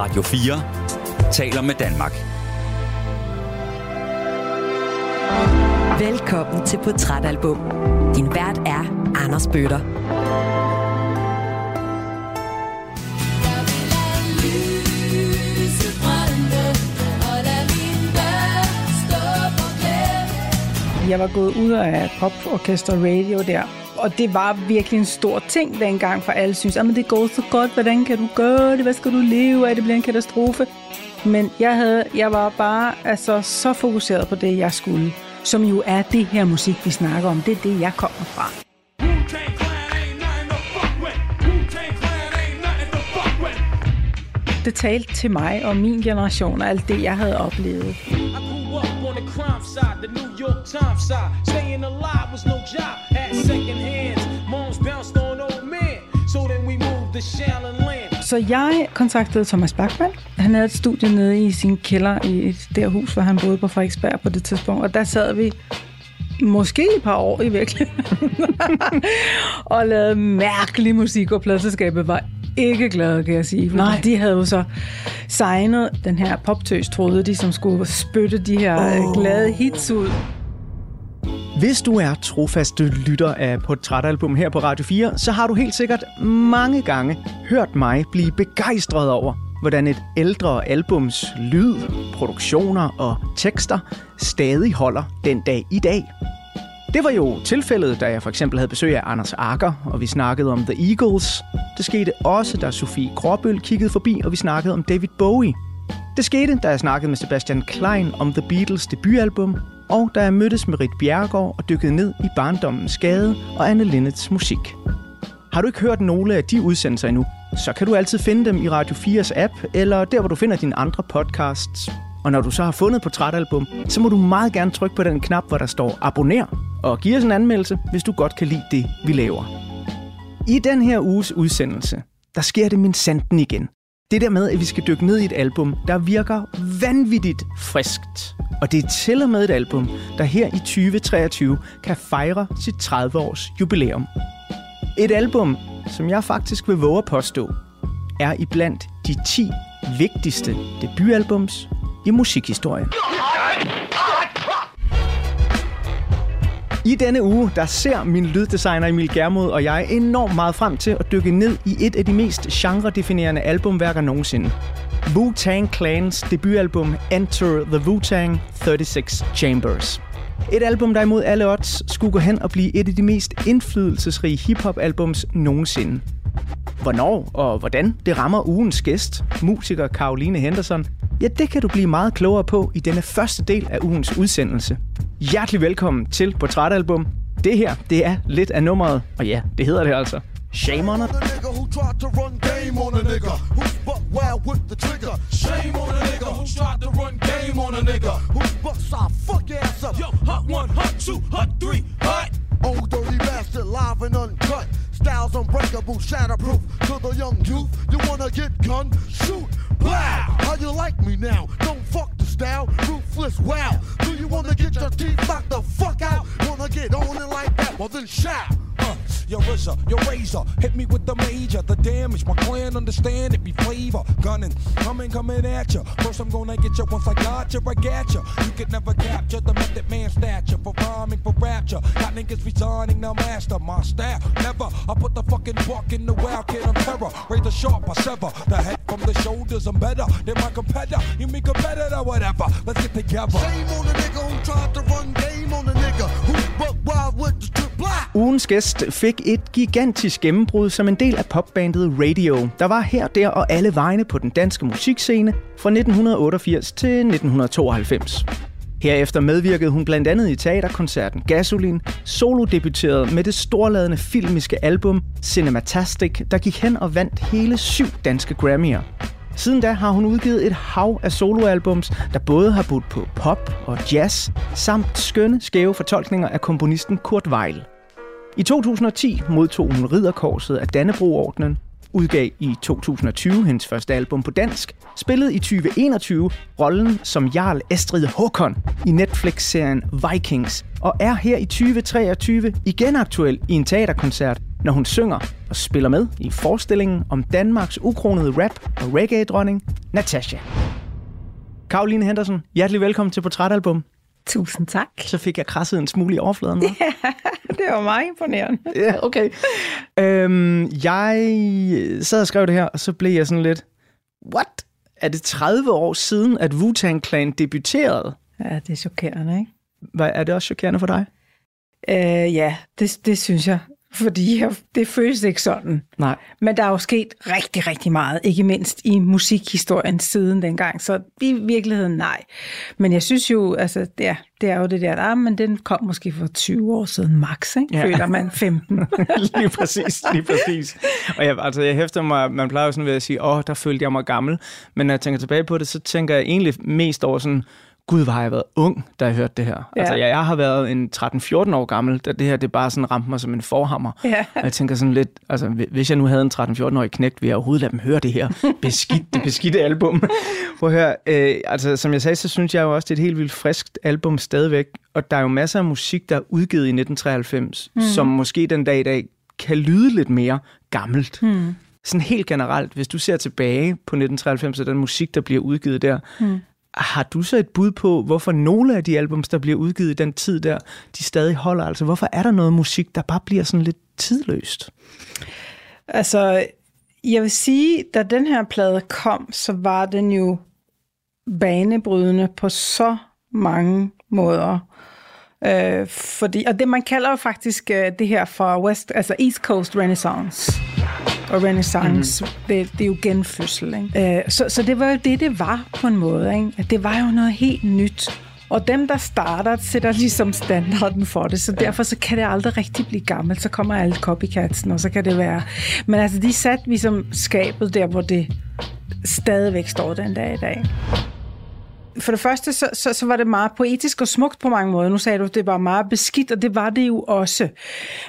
Radio 4 taler med Danmark. Velkommen til Portrætalbum. Din vært er Anders Bøtter. Jeg var gået ud af poporkester radio der, og det var virkelig en stor ting dengang, for alle synes, ah, at det går så godt, hvordan kan du gøre det, hvad skal du leve af, det bliver en katastrofe. Men jeg, havde, jeg var bare altså, så fokuseret på det, jeg skulle, som jo er det her musik, vi snakker om. Det er det, jeg kommer fra. Det talte til mig og min generation og alt det, jeg havde oplevet crime side, the New York Times side. Staying alive was no job, had second hands. Moms bounced on old men, so then we moved to Shaolin Land. Så jeg kontaktede Thomas Bachmann. Han havde et studie nede i sin kælder i et der hus, hvor han boede på Frederiksberg på det tidspunkt. Og der sad vi måske et par år i virkeligheden, og lavede mærkelig musik, og pladselskabet var ikke glade, kan jeg sige. Nej. De havde jo så signet den her poptøs, troede de, som skulle spytte de her oh. glade hits ud. Hvis du er trofast lytter af Portrætalbum her på Radio 4, så har du helt sikkert mange gange hørt mig blive begejstret over, hvordan et ældre albums lyd, produktioner og tekster stadig holder den dag i dag. Det var jo tilfældet, da jeg for eksempel havde besøg af Anders Akker, og vi snakkede om The Eagles. Det skete også, da Sofie Gråbøl kiggede forbi, og vi snakkede om David Bowie. Det skete, da jeg snakkede med Sebastian Klein om The Beatles debutalbum, og da jeg mødtes med Rit Bjergård og dykkede ned i barndommens skade og Anne Linnets musik. Har du ikke hørt nogle af de udsendelser endnu, så kan du altid finde dem i Radio 4's app, eller der, hvor du finder dine andre podcasts. Og når du så har fundet portrætalbum, så må du meget gerne trykke på den knap, hvor der står abonner, og giv os en anmeldelse, hvis du godt kan lide det, vi laver. I den her uges udsendelse, der sker det min sanden igen. Det der med, at vi skal dykke ned i et album, der virker vanvittigt friskt. Og det er til og med et album, der her i 2023 kan fejre sit 30-års jubilæum. Et album, som jeg faktisk vil våge at påstå, er iblandt de 10 vigtigste debutalbums i musikhistorien. I denne uge, der ser min lyddesigner Emil Germod og jeg enormt meget frem til at dykke ned i et af de mest genredefinerende albumværker nogensinde. Wu-Tang Clans debutalbum Enter the Wu-Tang 36 Chambers. Et album, der imod alle odds skulle gå hen og blive et af de mest indflydelsesrige hip-hop-albums nogensinde. Hvornår og hvordan det rammer ugens gæst, musiker Caroline Henderson, ja, det kan du blive meget klogere på i denne første del af ugens udsendelse. Hjertelig velkommen til Portrætalbum. Det her, det er lidt af nummeret, og ja, det hedder det altså. Shame on it. Shame on a nigga Old dirty bastard, live and uncut. Styles unbreakable, shatterproof. To the young youth, you wanna get gun? Shoot, Wow! How you like me now? Don't fuck the style, ruthless wow. Do you wanna get your teeth knocked the fuck out? Wanna get on it like that? Well then shout! Your RZA, your razor. Hit me with the major, the damage. My clan understand it be flavor. Gunning, coming, coming at ya. First I'm gonna get you once I got you, I got you. You could never capture the method man stature for rhyming for rapture. Got niggas resigning, now master my staff. Never, I put the fucking buck in the wild kid on terror. The sharp, I sever the head from the shoulders. I'm better than my competitor. You mean competitor, whatever. Let's get together. Shame on the nigga who tried to run game on the nigga who buck wild with the. Ugens gæst fik et gigantisk gennembrud som en del af popbandet Radio, der var her, der og alle vegne på den danske musikscene fra 1988 til 1992. Herefter medvirkede hun blandt andet i teaterkoncerten Gasolin, solo debuterede med det storladende filmiske album Cinematastic, der gik hen og vandt hele syv danske Grammy'er. Siden da har hun udgivet et hav af soloalbums, der både har budt på pop og jazz, samt skønne, skæve fortolkninger af komponisten Kurt Weill. I 2010 modtog hun ridderkorset af Dannebroordnen, udgav i 2020 hendes første album på dansk, spillede i 2021 rollen som Jarl Estrid Håkon i Netflix-serien Vikings, og er her i 2023 igen aktuel i en teaterkoncert når hun synger og spiller med i forestillingen om Danmarks ukronede rap- og reggae-dronning, Natasha. Karoline Henderson, hjertelig velkommen til Portrætalbum. Tusind tak. Så fik jeg krasset en smule i overfladen. hva'? Det var meget imponerende. Ja, okay. Øhm, jeg sad og skrev det her, og så blev jeg sådan lidt, what? Er det 30 år siden, at Wu-Tang Clan debuterede? Ja, det er chokerende, ikke? Hvad, er det også chokerende for dig? Øh, ja, det, det synes jeg. Fordi jeg, det føles ikke sådan. Nej. Men der er jo sket rigtig, rigtig meget, ikke mindst i musikhistorien siden dengang. Så i virkeligheden nej. Men jeg synes jo, altså, det er, det er jo det der, der men den kom måske for 20 år siden max, ikke? Ja. Føler man 15. lige præcis, lige præcis. Og jeg, altså, jeg hæfter mig, man plejer jo sådan ved at sige, åh, oh, der følte jeg mig gammel. Men når jeg tænker tilbage på det, så tænker jeg egentlig mest over sådan, gud, hvor har jeg været ung, da jeg hørte det her. Ja. Altså, jeg, jeg har været en 13-14 år gammel, da det her, det bare sådan ramte mig som en forhammer. Ja. Og jeg tænker sådan lidt, altså, hvis jeg nu havde en 13-14-årig knægt, ville jeg overhovedet lade dem høre det her beskidt, det beskidte album. Prøv at høre, øh, altså, som jeg sagde, så synes jeg jo også, det er et helt vildt friskt album stadigvæk. Og der er jo masser af musik, der er udgivet i 1993, mm. som måske den dag i dag kan lyde lidt mere gammelt. Mm. Sådan helt generelt, hvis du ser tilbage på 1993 og den musik, der bliver udgivet der, mm har du så et bud på, hvorfor nogle af de albums, der bliver udgivet i den tid der, de stadig holder? Altså, hvorfor er der noget musik, der bare bliver sådan lidt tidløst? Altså, jeg vil sige, da den her plade kom, så var den jo banebrydende på så mange måder. Øh, fordi, og det, man kalder jo faktisk øh, det her for West, altså East Coast Renaissance. Og Renaissance, mm. det, det er jo genfødsel. Ikke? Øh, så, så det var jo det, det var på en måde. Ikke? At det var jo noget helt nyt. Og dem, der starter, sætter ligesom standarden for det, så derfor så kan det aldrig rigtig blive gammelt. Så kommer alle copycatsen, og så kan det være... Men altså, de satte ligesom skabet der, hvor det stadigvæk står den dag i dag. For det første, så, så, så var det meget poetisk og smukt på mange måder. Nu sagde du, at det var meget beskidt, og det var det jo også.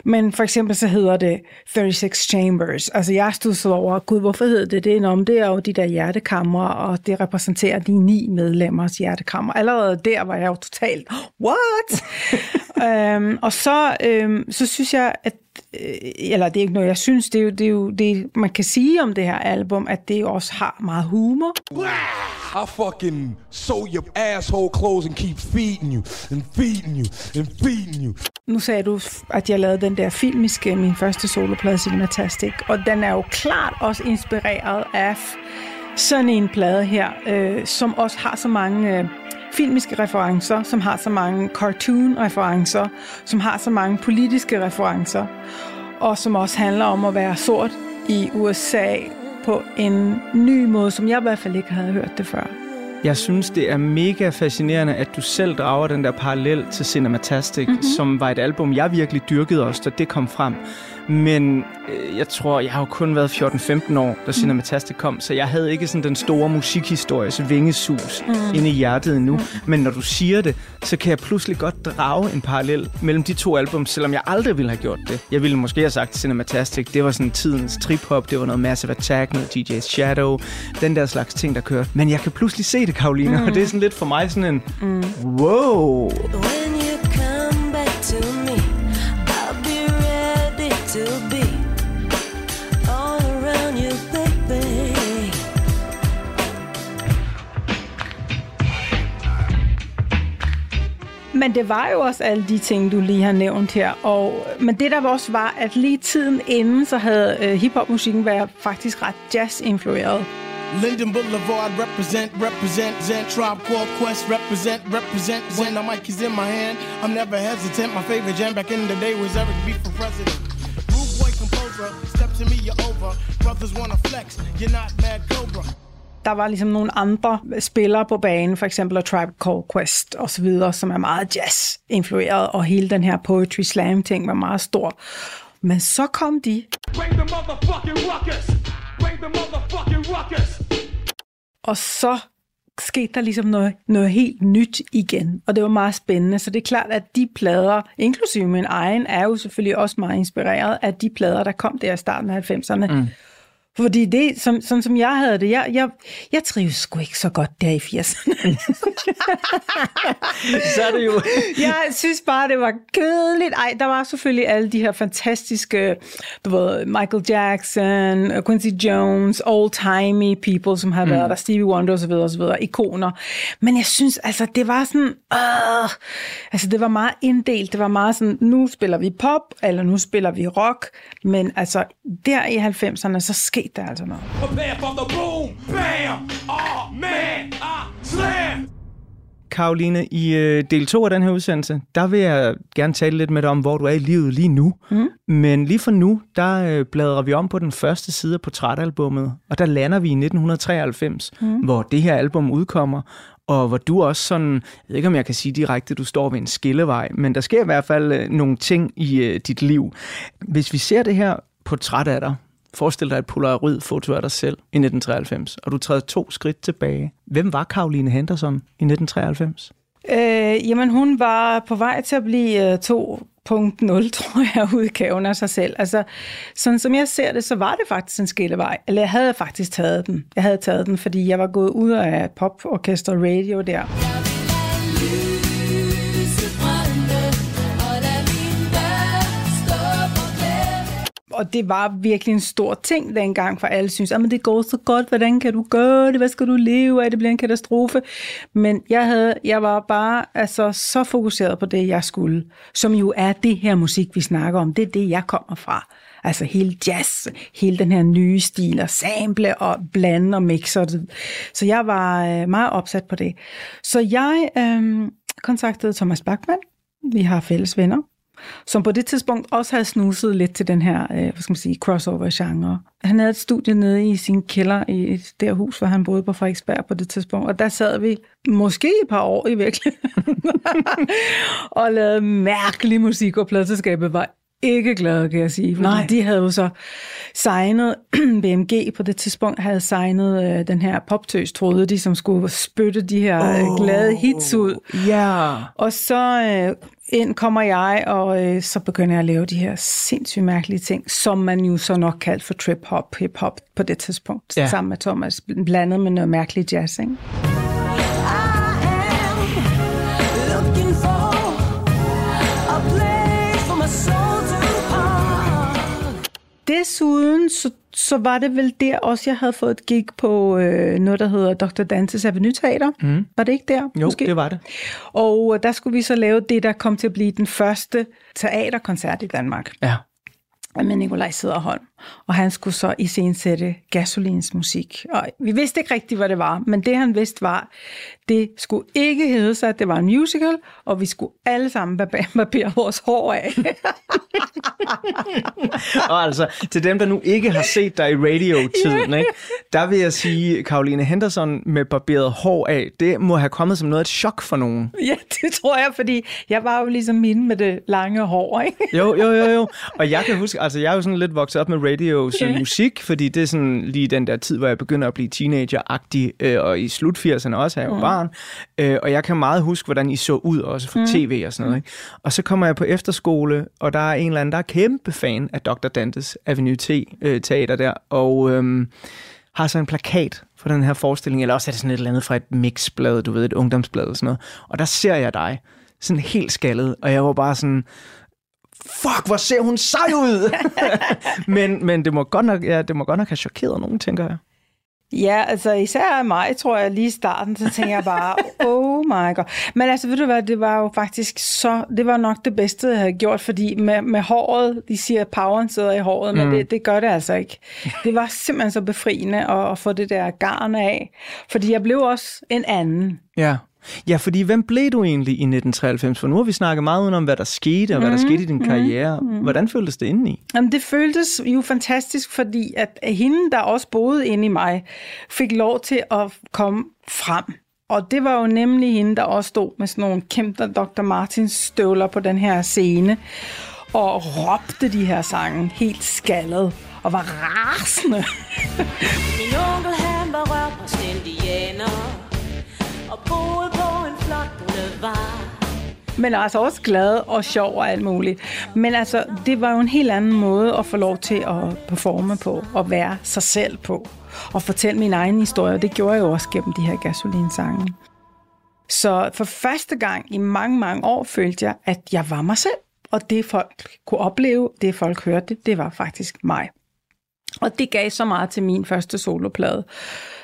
Men for eksempel så hedder det 36 Chambers. Altså jeg stod så over, gud, hvorfor hedder det det? Nå, det er jo de der hjertekammer, og det repræsenterer de ni medlemmers hjertekammer. Allerede der var jeg jo totalt, what? øhm, og så, øhm, så synes jeg, at eller det er ikke noget, jeg synes, det er jo, det er jo det, man kan sige om det her album, at det også har meget humor. I fucking sew your asshole clothes and keep feeding you and feeding you and feeding you. Nu sagde du, at jeg lavede den der filmiske, min første soloplade, Cinematastic, og den er jo klart også inspireret af sådan en plade her, øh, som også har så mange øh, filmiske referencer, som har så mange cartoon-referencer, som har så mange politiske referencer, og som også handler om at være sort i USA på en ny måde, som jeg i hvert fald ikke havde hørt det før. Jeg synes, det er mega fascinerende, at du selv drager den der parallel til Cinematastic, mm-hmm. som var et album, jeg virkelig dyrkede også, da det kom frem. Men øh, jeg tror, jeg har jo kun været 14-15 år, da Cinematastic kom, så jeg havde ikke sådan den store musikhistories vingesus mm. inde i hjertet endnu. Mm. Men når du siger det, så kan jeg pludselig godt drage en parallel mellem de to album, selvom jeg aldrig ville have gjort det. Jeg ville måske have sagt Cinematastic, det var sådan tidens trip-hop, det var noget Massive Attack, noget DJ's Shadow, den der slags ting, der kørte. Men jeg kan pludselig se det, Karoline, mm. og det er sådan lidt for mig sådan en, mm. wow, When you Men det var jo også alle de ting, du lige har nævnt her. Og, men det der også var, at lige tiden inden, så havde øh, hiphopmusikken været faktisk ret jazz-influeret. Linden Boulevard represent, represent, Zen Tribe Called Quest represent, represent. When the mic is in my hand, I'm never hesitant. My favorite jam back in the day was Eric B for president. Rude boy composer, step to me, you're over. Brothers wanna flex, you're not mad Cobra. Der var ligesom nogle andre spillere på banen, for eksempel A Tribe Called Quest og så videre, som er meget jazz-influeret, og hele den her poetry slam ting var meget stor. Men så kom de, Bring the motherfucking ruckus! Bring the motherfucking ruckus! og så skete der ligesom noget, noget helt nyt igen, og det var meget spændende. Så det er klart, at de plader, inklusive min egen, er jo selvfølgelig også meget inspireret af de plader, der kom der i starten af 90'erne. Mm. Fordi det, som, sådan som jeg havde det, jeg, jeg, jeg trives sgu ikke så godt der i 80'erne. Så er det jo... jeg synes bare, det var kedeligt. Ej, der var selvfølgelig alle de her fantastiske, du ved, Michael Jackson, Quincy Jones, old-timey people, som har været der, Stevie Wonder osv., osv., ikoner. Men jeg synes, altså, det var sådan, øh, altså, det var meget inddelt. Det var meget sådan, nu spiller vi pop, eller nu spiller vi rock. Men altså, der i 90'erne, så skete der altså noget. Ah, slam. Karoline, i øh, del 2 af den her udsendelse, der vil jeg gerne tale lidt med dig om, hvor du er i livet lige nu. Mm. Men lige for nu, der øh, bladrer vi om på den første side af portrætalbummet, og der lander vi i 1993, mm. hvor det her album udkommer, og hvor du også sådan, jeg ved ikke om jeg kan sige direkte, du står ved en skillevej, men der sker i hvert fald øh, nogle ting i øh, dit liv. Hvis vi ser det her portræt af dig, Forestil dig et polaroid-foto af dig selv i 1993, og du træder to skridt tilbage. Hvem var Karoline Henderson i 1993? Øh, jamen, hun var på vej til at blive øh, 2.0, tror jeg, udgaven af sig selv. Altså, sådan som jeg ser det, så var det faktisk en skillevej. Eller jeg havde faktisk taget den. Jeg havde taget den, fordi jeg var gået ud af poporkester radio der. Og det var virkelig en stor ting dengang, for alle synes, ah, at det går så godt, hvordan kan du gøre det, hvad skal du leve af, det bliver en katastrofe. Men jeg, havde, jeg var bare altså, så fokuseret på det, jeg skulle, som jo er det her musik, vi snakker om. Det er det, jeg kommer fra. Altså hele jazz, hele den her nye stil, og sample og blande og mixe. Og det. Så jeg var øh, meget opsat på det. Så jeg øh, kontaktede Thomas Bachmann. Vi har fælles venner som på det tidspunkt også havde snuset lidt til den her, øh, hvad skal man sige, crossover-genre. Han havde et studie nede i sin kælder i det der hus, hvor han boede på Frederiksberg på det tidspunkt, og der sad vi måske et par år i virkeligheden, og lavede mærkelig musik, og pladselskabet var ikke glade, kan jeg sige. Fordi Nej. de havde jo så signet, BMG på det tidspunkt havde signet øh, den her poptøs, troede de, som skulle spytte de her oh. glade hits ud. Ja. Og så øh, ind kommer jeg, og øh, så begynder jeg at lave de her sindssygt mærkelige ting, som man jo så nok kaldte for trip-hop, hip-hop på det tidspunkt, Ja. sammen med Thomas, blandet med noget mærkeligt jazz, ikke? Desuden, så, så var det vel der også, jeg havde fået et gig på øh, noget, der hedder Dr. Dantes Avenue Teater. Mm. Var det ikke der? Jo, Måske. det var det. Og øh, der skulle vi så lave det, der kom til at blive den første teaterkoncert i Danmark. Ja. med Nikolaj Sederholm. Og han skulle så iscenesætte Gasolins musik. Og vi vidste ikke rigtigt, hvad det var, men det han vidste var, det skulle ikke hedde sig, at det var en musical, og vi skulle alle sammen barber- barbere vores hår af. Og altså, til dem, der nu ikke har set dig i radio-tiden, ikke, der vil jeg sige, Karoline Henderson med barberet hår af, det må have kommet som noget af et chok for nogen. ja, det tror jeg, fordi jeg var jo ligesom hende med det lange hår, ikke? Jo, jo, jo, jo. Og jeg kan huske, altså jeg er jo sådan lidt vokset op med radio som musik, fordi det er sådan lige den der tid, hvor jeg begynder at blive teenager-agtig, øh, og i slut 80'erne også er jeg jo barn. Øh, og jeg kan meget huske, hvordan I så ud også for tv og sådan noget. Ikke? Og så kommer jeg på efterskole, og der er en eller anden, der er kæmpe fan af Dr. Dantes Avenue T øh, teater der, og øhm, har så en plakat for den her forestilling, eller også er det sådan et eller andet fra et mixblad, du ved, et ungdomsblad og sådan noget. Og der ser jeg dig, sådan helt skaldet, og jeg var bare sådan, fuck, hvor ser hun sej ud! men men det, må godt nok, ja, det må godt nok have chokeret nogen, tænker jeg. Ja, altså især mig, tror jeg, lige i starten, så tænker jeg bare, oh my god. Men altså, ved du hvad, det var jo faktisk så, det var nok det bedste, jeg havde gjort, fordi med, med håret, de siger, at poweren sidder i håret, men det, det gør det altså ikke. Det var simpelthen så befriende at, at få det der garn af, fordi jeg blev også en anden. Ja. Ja, fordi hvem blev du egentlig i 1993? For nu har vi snakket meget udenom, hvad der skete, og hvad der skete i din karriere. Hvordan føltes det indeni? Jamen, det føltes jo fantastisk, fordi at hende, der også boede inde i mig, fik lov til at komme frem. Og det var jo nemlig hende, der også stod med sådan nogle kæmpe Dr. Martins støvler på den her scene, og råbte de her sange helt skaldet og var rasende. Min onkel han var rør på og boede på en flot boulevard. men altså også glad og sjov og alt muligt. Men altså, det var jo en helt anden måde at få lov til at performe på, og være sig selv på, og fortælle min egen historie. Det gjorde jeg jo også gennem de her gasolinsange. Så for første gang i mange, mange år følte jeg, at jeg var mig selv. Og det folk kunne opleve, det folk hørte, det var faktisk mig. Og det gav så meget til min første soloplade.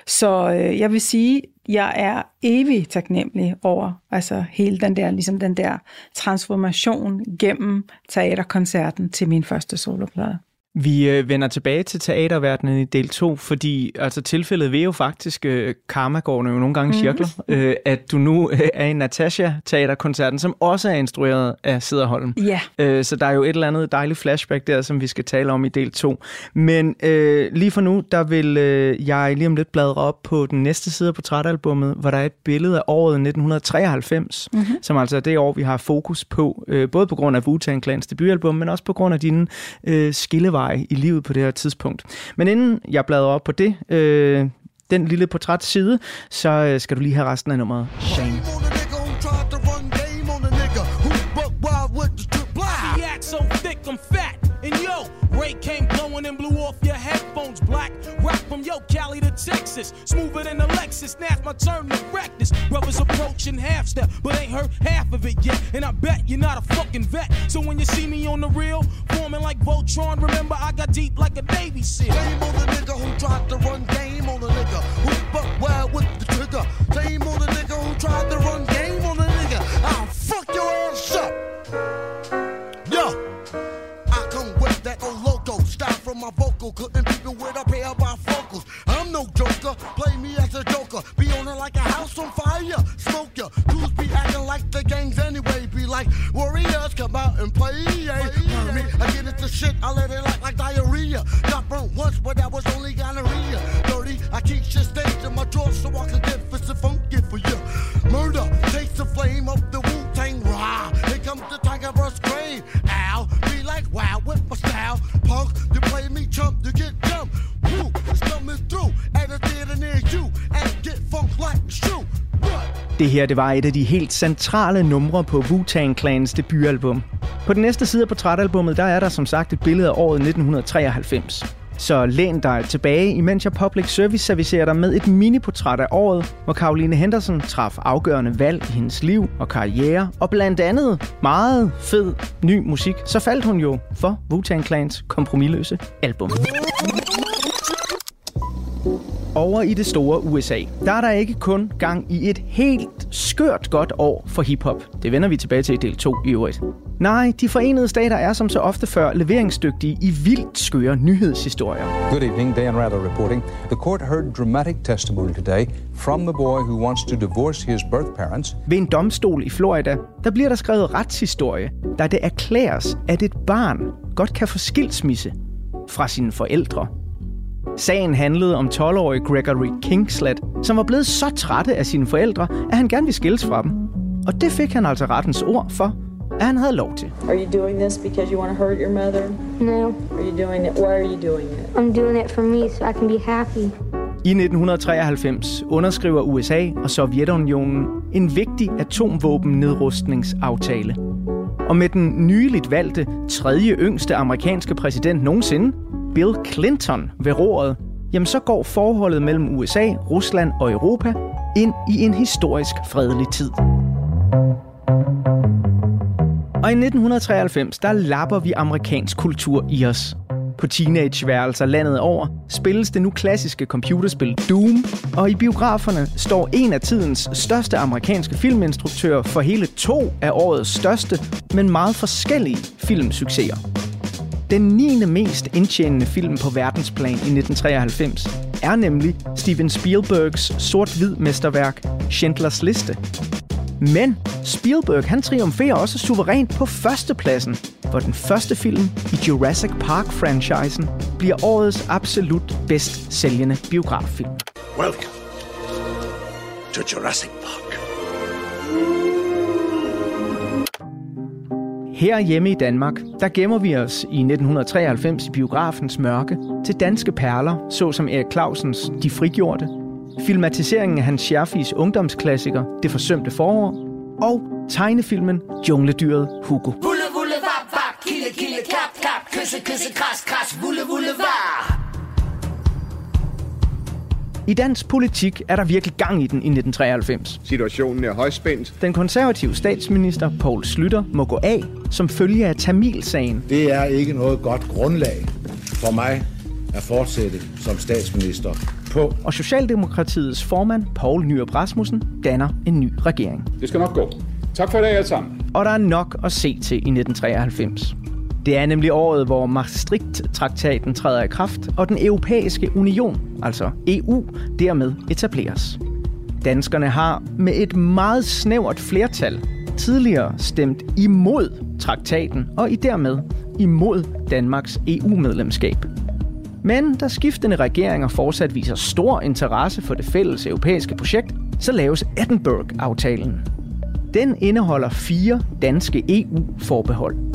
Så øh, jeg vil sige, jeg er evig taknemmelig over altså hele den der, ligesom den der transformation gennem teaterkoncerten til min første soloplade. Vi øh, vender tilbage til teaterverdenen i del 2, fordi altså, tilfældet vil jo faktisk, øh, karma går jo nogle gange cirkler, øh, at du nu øh, er i Natasha-teaterkoncerten, som også er instrueret af Siderholm. Ja. Øh, så der er jo et eller andet dejligt flashback der, som vi skal tale om i del 2. Men øh, lige for nu, der vil øh, jeg lige om lidt bladre op på den næste side af portrætalbummet, hvor der er et billede af året 1993, mm-hmm. som altså er det år, vi har fokus på, øh, både på grund af Wu-Tang Clans debutalbum, men også på grund af dine øh, skilleveje i livet på det her tidspunkt. Men inden jeg bladrer op på det, øh, den lille portrætside, så øh, skal du lige have resten af nummeret. Shame. Ray came blowing and blew off your headphones black. Rock from yo, Cali to Texas. Smoother than a Lexus. Now's my turn to this. Brothers approaching half step, but ain't heard half of it yet. And I bet you're not a fucking vet. So when you see me on the real, forming like Voltron, remember I got deep like a Navy SEAL. Shame on the nigga who tried to run game on a nigga who buck wild with the trigger. Shame on the nigga who tried to run game on a nigga. I'll fuck your ass up. Yo, I come with that old loco style from my vocal. Couldn't people with a pair of no joker, play me as a joker. Be on it like a house on fire. Smoke ya, dudes be acting like the gangs anyway. Be like warriors, come out and play. Yeah. Me, I get into shit, I let it like, like diarrhea. Got burnt once, but that was only gonorrhea. Dirty, I keep shit staged in my drawer so I can get fist and funky for you. Murder takes the flame of the Wu Tang Rah. Here comes the tiger verse grave. Ow, be like wow with my style. Punk, you play me chump, you get jumped. Det her det var et af de helt centrale numre på Wu-Tang Clans debutalbum. På den næste side af portrætalbummet, der er der som sagt et billede af året 1993. Så læn dig tilbage, imens jeg public service servicerer dig med et miniportræt af året, hvor Caroline Henderson traf afgørende valg i hendes liv og karriere, og blandt andet meget fed ny musik, så faldt hun jo for Wu-Tang Clans kompromilløse album. Over i det store USA, der er der ikke kun gang i et helt skørt godt år for hiphop. Det vender vi tilbage til i del 2 i øvrigt. Nej, de forenede stater er som så ofte før leveringsdygtige i vildt skøre nyhedshistorier. Good evening, Dan Rather reporting. The court heard dramatic testimony today from the boy who wants to divorce his birth parents. Ved en domstol i Florida, der bliver der skrevet retshistorie, der det erklæres, at et barn godt kan få skilsmisse fra sine forældre. Sagen handlede om 12-årige Gregory Kingslet, som var blevet så trætte af sine forældre, at han gerne ville skilles fra dem. Og det fik han altså rettens ord for, at han havde lov til. Are you doing this because you want to hurt your mother? No, Are you doing it? Why are you doing it? I'm doing it for me so I can be happy. I 1993 underskriver USA og Sovjetunionen en vigtig atomvåben-nedrustningsaftale. Og med den nyligt valgte tredje yngste amerikanske præsident nogensinde, Bill Clinton, ved roret, jamen så går forholdet mellem USA, Rusland og Europa ind i en historisk fredelig tid. Og i 1993, der lapper vi amerikansk kultur i os. På teenageværelser landet over spilles det nu klassiske computerspil Doom, og i biograferne står en af tidens største amerikanske filminstruktører for hele to af årets største, men meget forskellige filmsucceser. Den 9. mest indtjenende film på verdensplan i 1993 er nemlig Steven Spielbergs sort-hvid mesterværk Schindlers Liste. Men Spielberg han triumferer også suverænt på førstepladsen, hvor den første film i Jurassic Park-franchisen bliver årets absolut bedst sælgende biograffilm. Welcome to Jurassic Park. Her hjemme i Danmark, der gemmer vi os i 1993 i biografens mørke til danske perler, såsom Erik Clausens De Frigjorte, filmatiseringen af Hans Scherfis ungdomsklassiker Det forsømte forår, og tegnefilmen Jungledyret Hugo. Vulle, vulle, vap, vap, kille, kille, klap, klap, kysse, kysse, kras, kras, vulle, vulle, var. I dansk politik er der virkelig gang i den i 1993. Situationen er højspændt. Den konservative statsminister Poul Slytter må gå af som følge af Tamilsagen. Det er ikke noget godt grundlag for mig at fortsætte som statsminister på. Og Socialdemokratiets formand Poul Nyrup Rasmussen danner en ny regering. Det skal nok gå. Tak for i dag alle sammen. Og der er nok at se til i 1993. Det er nemlig året, hvor Maastricht-traktaten træder i kraft, og den europæiske union, altså EU, dermed etableres. Danskerne har med et meget snævert flertal tidligere stemt imod traktaten, og i dermed imod Danmarks EU-medlemskab. Men da skiftende regeringer fortsat viser stor interesse for det fælles europæiske projekt, så laves Edinburgh-aftalen. Den indeholder fire danske EU-forbehold.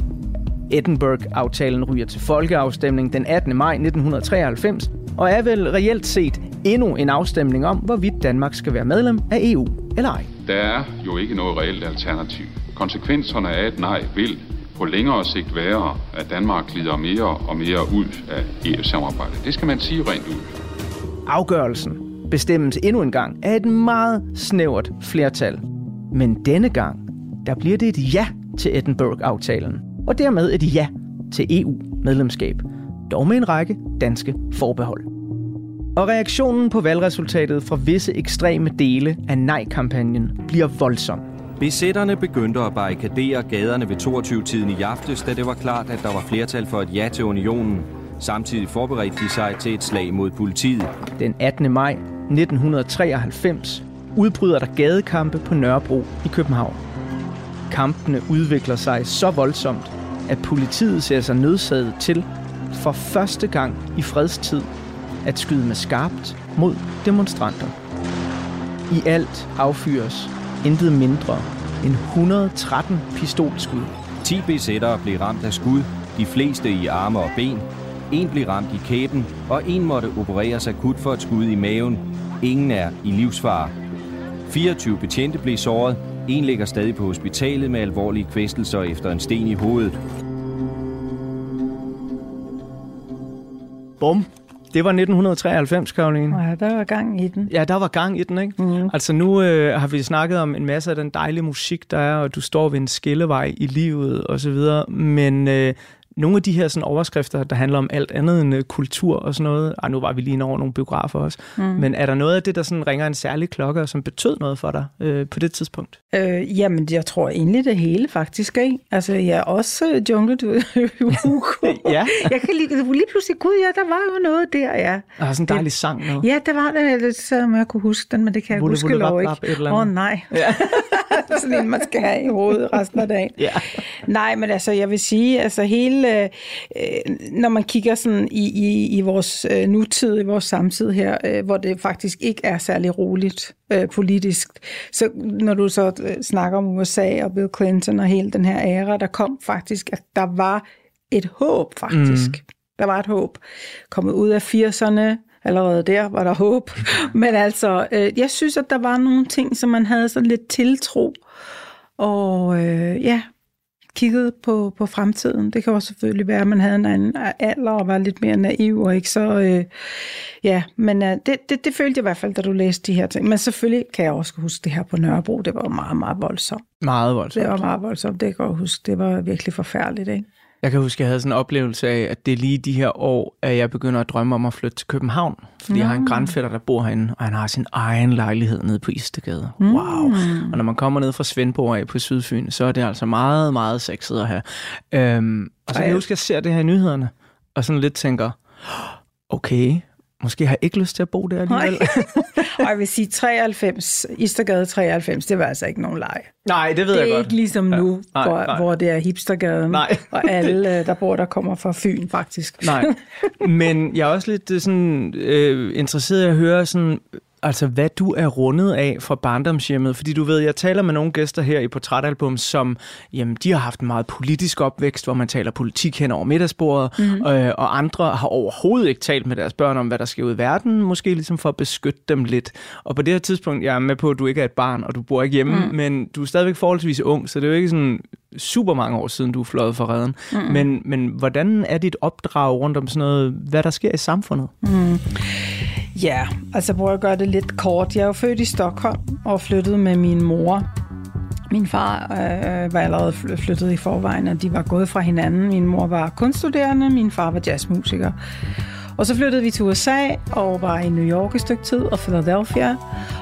Edinburgh-aftalen ryger til folkeafstemning den 18. maj 1993, og er vel reelt set endnu en afstemning om, hvorvidt Danmark skal være medlem af EU eller ej. Der er jo ikke noget reelt alternativ. Konsekvenserne af et nej vil på længere sigt være, at Danmark glider mere og mere ud af EU-samarbejdet. Det skal man sige rent ud. Afgørelsen bestemmes endnu en gang af et meget snævert flertal. Men denne gang, der bliver det et ja til Edinburgh-aftalen, og dermed et ja til EU-medlemskab, dog med en række danske forbehold. Og reaktionen på valgresultatet fra visse ekstreme dele af nej-kampagnen bliver voldsom. Besætterne begyndte at barrikadere gaderne ved 22-tiden i aftes, da det var klart, at der var flertal for et ja til unionen. Samtidig forberedte de sig til et slag mod politiet. Den 18. maj 1993 udbryder der gadekampe på Nørrebro i København. Kampene udvikler sig så voldsomt, at politiet ser sig nødsaget til for første gang i fredstid at skyde med skarpt mod demonstranter. I alt affyres intet mindre end 113 pistolskud. 10 besættere blev ramt af skud, de fleste i arme og ben. En blev ramt i kæben, og en måtte opereres akut for et skud i maven. Ingen er i livsfare. 24 betjente blev såret. En ligger stadig på hospitalet med alvorlige kvæstelser efter en sten i hovedet. Bum. Det var 1993, Karoline. Ja, der var gang i den. Ja, der var gang i den, ikke? Mm. Altså nu øh, har vi snakket om en masse af den dejlige musik, der er, og du står ved en skillevej i livet og så videre, men øh, nogle af de her sådan, overskrifter, der handler om alt andet end øh, kultur og sådan noget, ej, nu var vi lige over nogle biografer også, mm. men er der noget af det, der sådan ringer en særlig klokke, og som betød noget for dig øh, på det tidspunkt? Øh, jamen, jeg tror egentlig det hele faktisk, ikke? Altså, jeg er også øh, jungle, ja. Jeg kan lige, lige pludselig, gud ja, der var jo noget der, ja. Der var sådan en dejlig sang nu. Ja, det var det, selvom jeg kunne huske den, men det kan jeg Vulle, huske lov ikke. Åh oh, nej. Ja. sådan en, man skal have i hovedet resten af dagen. Ja. Nej, men altså, jeg vil sige, altså hele, øh, når man kigger sådan i, i, i vores øh, nutid, i vores samtid her, øh, hvor det faktisk ikke er særlig roligt øh, politisk, så når du så øh, snakker om USA og Bill Clinton og hele den her æra, der kom faktisk, at der var et håb faktisk. Mm. Der var et håb. Kommet ud af 80'erne, allerede der var der håb. Men altså, øh, jeg synes, at der var nogle ting, som man havde sådan lidt tiltro. Og øh, ja, kiggede på, på fremtiden. Det kan også selvfølgelig være, at man havde en anden alder og var lidt mere naiv og ikke så... Øh, ja, men øh, det, det, det følte jeg i hvert fald, da du læste de her ting. Men selvfølgelig kan jeg også huske det her på Nørrebro. Det var meget, meget voldsomt. Meget voldsomt. Det var meget voldsomt, det kan jeg huske. Det var virkelig forfærdeligt, ikke? Jeg kan huske, at jeg havde sådan en oplevelse af, at det er lige de her år, at jeg begynder at drømme om at flytte til København. Fordi jeg har en grandfætter, der bor herinde, og han har sin egen lejlighed nede på Istegade. Mm. Wow. Og når man kommer ned fra Svendborg af på Sydfyn, så er det altså meget, meget sexet at have. Øhm, og så kan jeg huske, at jeg ser det her i nyhederne, og sådan lidt tænker, okay, måske har jeg ikke lyst til at bo der alligevel. Og jeg vil sige, 93, Istergade 93, det var altså ikke nogen leg. Nej, det ved det jeg er godt. ikke ligesom nu, Nej, hvor, nej. hvor det er hipstergaden, Nej. og alle, øh, der bor der, kommer fra Fyn, faktisk. Nej, men jeg er også lidt øh, sådan, øh, interesseret i at høre, sådan, altså hvad du er rundet af fra barndomshjemmet. Fordi du ved, jeg taler med nogle gæster her i Portrætalbum, som jamen, de har haft en meget politisk opvækst, hvor man taler politik hen over middagsbordet, mm-hmm. øh, og andre har overhovedet ikke talt med deres børn om, hvad der sker ud i verden, måske ligesom for at beskytte dem lidt. Og på det her tidspunkt, jeg er med på, at du ikke er et barn, og du bor ikke hjemme, Mm. mm. men du er stadigvæk forholdsvis ung, så det er jo ikke sådan super mange år siden, du er fløjet fra redden. Mm. Men, men hvordan er dit opdrag rundt om sådan noget, hvad der sker i samfundet? Mm. Ja, altså prøv at gøre det lidt kort. Jeg er jo født i Stockholm og flyttede med min mor. Min far øh, var allerede flyttet i forvejen, og de var gået fra hinanden. Min mor var kunststuderende, min far var jazzmusiker. Og så flyttede vi til USA og var i New York et stykke tid og Philadelphia.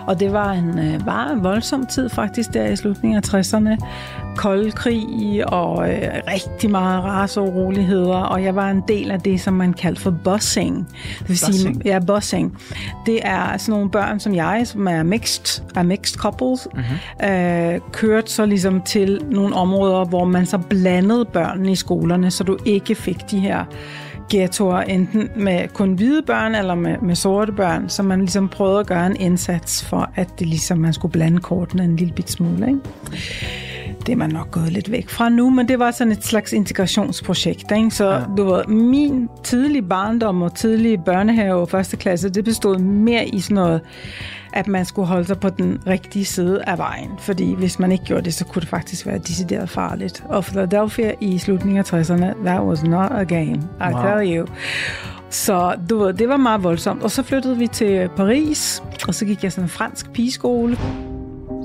Og det var en, øh, var en voldsom tid faktisk der i slutningen af 60'erne. Kold krig og øh, rigtig meget raceoroligheder. Og jeg var en del af det, som man kaldte for bussing. Det vil sige, Bussing? ja, bussing. Det er sådan nogle børn som jeg, som er mixed, er mixed couples, mm-hmm. øh, kørt så ligesom til nogle områder, hvor man så blandede børnene i skolerne, så du ikke fik de her ghettoer, enten med kun hvide børn eller med, med sorte børn, så man ligesom prøvede at gøre en indsats for, at det ligesom, man skulle blande kortene en lille bit smule. Ikke? Det er man nok gået lidt væk fra nu, men det var sådan et slags integrationsprojekt. Ikke? Så ja. du ved, min tidlige barndom og tidlige børnehave og første klasse, det bestod mere i sådan noget, at man skulle holde sig på den rigtige side af vejen. Fordi hvis man ikke gjorde det, så kunne det faktisk være decideret farligt. Og Philadelphia i slutningen af 60'erne, that was not a game, I Wow. tell you. Så du ved, det var meget voldsomt. Og så flyttede vi til Paris, og så gik jeg sådan en fransk pigeskole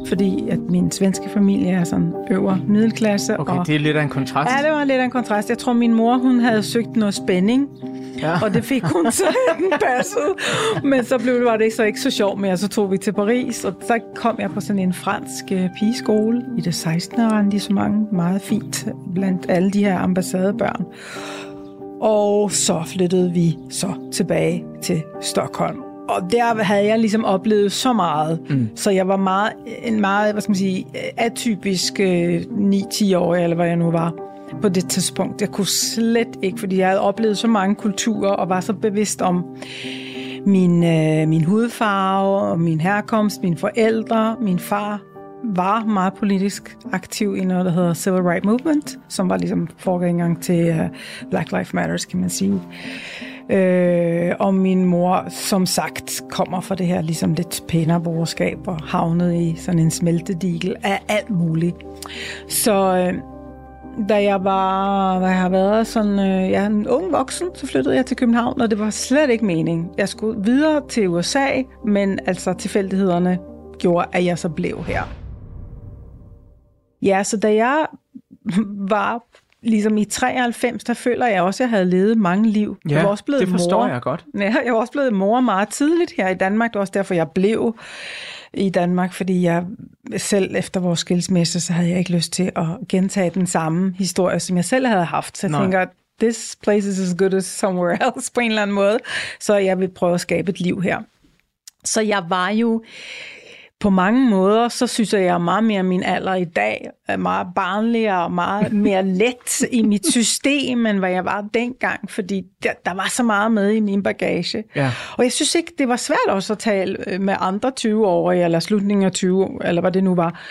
fordi at min svenske familie er sådan øver middelklasse. Okay, og det er lidt af en kontrast. Ja, det var lidt af en kontrast. Jeg tror, min mor hun havde søgt noget spænding, Ja. og det fik hun så den passede. Men så blev var det så ikke så sjovt mere. Så tog vi til Paris, og så kom jeg på sådan en fransk øh, pigeskole i det 16. arrondissement. Meget fint blandt alle de her ambassadebørn. Og så flyttede vi så tilbage til Stockholm. Og der havde jeg ligesom oplevet så meget, mm. så jeg var meget, en meget, hvad skal man sige, atypisk øh, 9-10-årig, eller hvad jeg nu var på det tidspunkt. Jeg kunne slet ikke, fordi jeg havde oplevet så mange kulturer, og var så bevidst om min, øh, min hudfarve, og min herkomst, mine forældre, min far var meget politisk aktiv i noget, der hedder Civil Rights Movement, som var ligesom forgængeren til uh, Black Lives Matters, kan man sige. Øh, og min mor, som sagt, kommer fra det her ligesom lidt pænere borgerskab og havnet i sådan en smeltedigel af alt muligt. Så øh, da jeg var, hvad jeg har været sådan, øh, ja, en ung voksen, så flyttede jeg til København, og det var slet ikke mening. Jeg skulle videre til USA, men altså tilfældighederne gjorde, at jeg så blev her. Ja, så da jeg var ligesom i 93, der føler jeg også, at jeg havde levet mange liv. Ja, jeg var også blevet det forstår mor. jeg godt. Ja, jeg var også blevet mor meget tidligt her i Danmark. Det var også derfor, jeg blev i Danmark, fordi jeg selv efter vores skilsmisse, så havde jeg ikke lyst til at gentage den samme historie, som jeg selv havde haft. Så jeg Nej. tænker, this place is as good as somewhere else på en eller anden måde. Så jeg vil prøve at skabe et liv her. Så jeg var jo på mange måder, så synes jeg, jeg er meget mere min alder i dag, er meget barnligere og meget mere let i mit system, end hvad jeg var dengang, fordi der, der var så meget med i min bagage. Ja. Og jeg synes ikke, det var svært også at tale med andre 20-årige, eller slutningen af 20, eller hvad det nu var,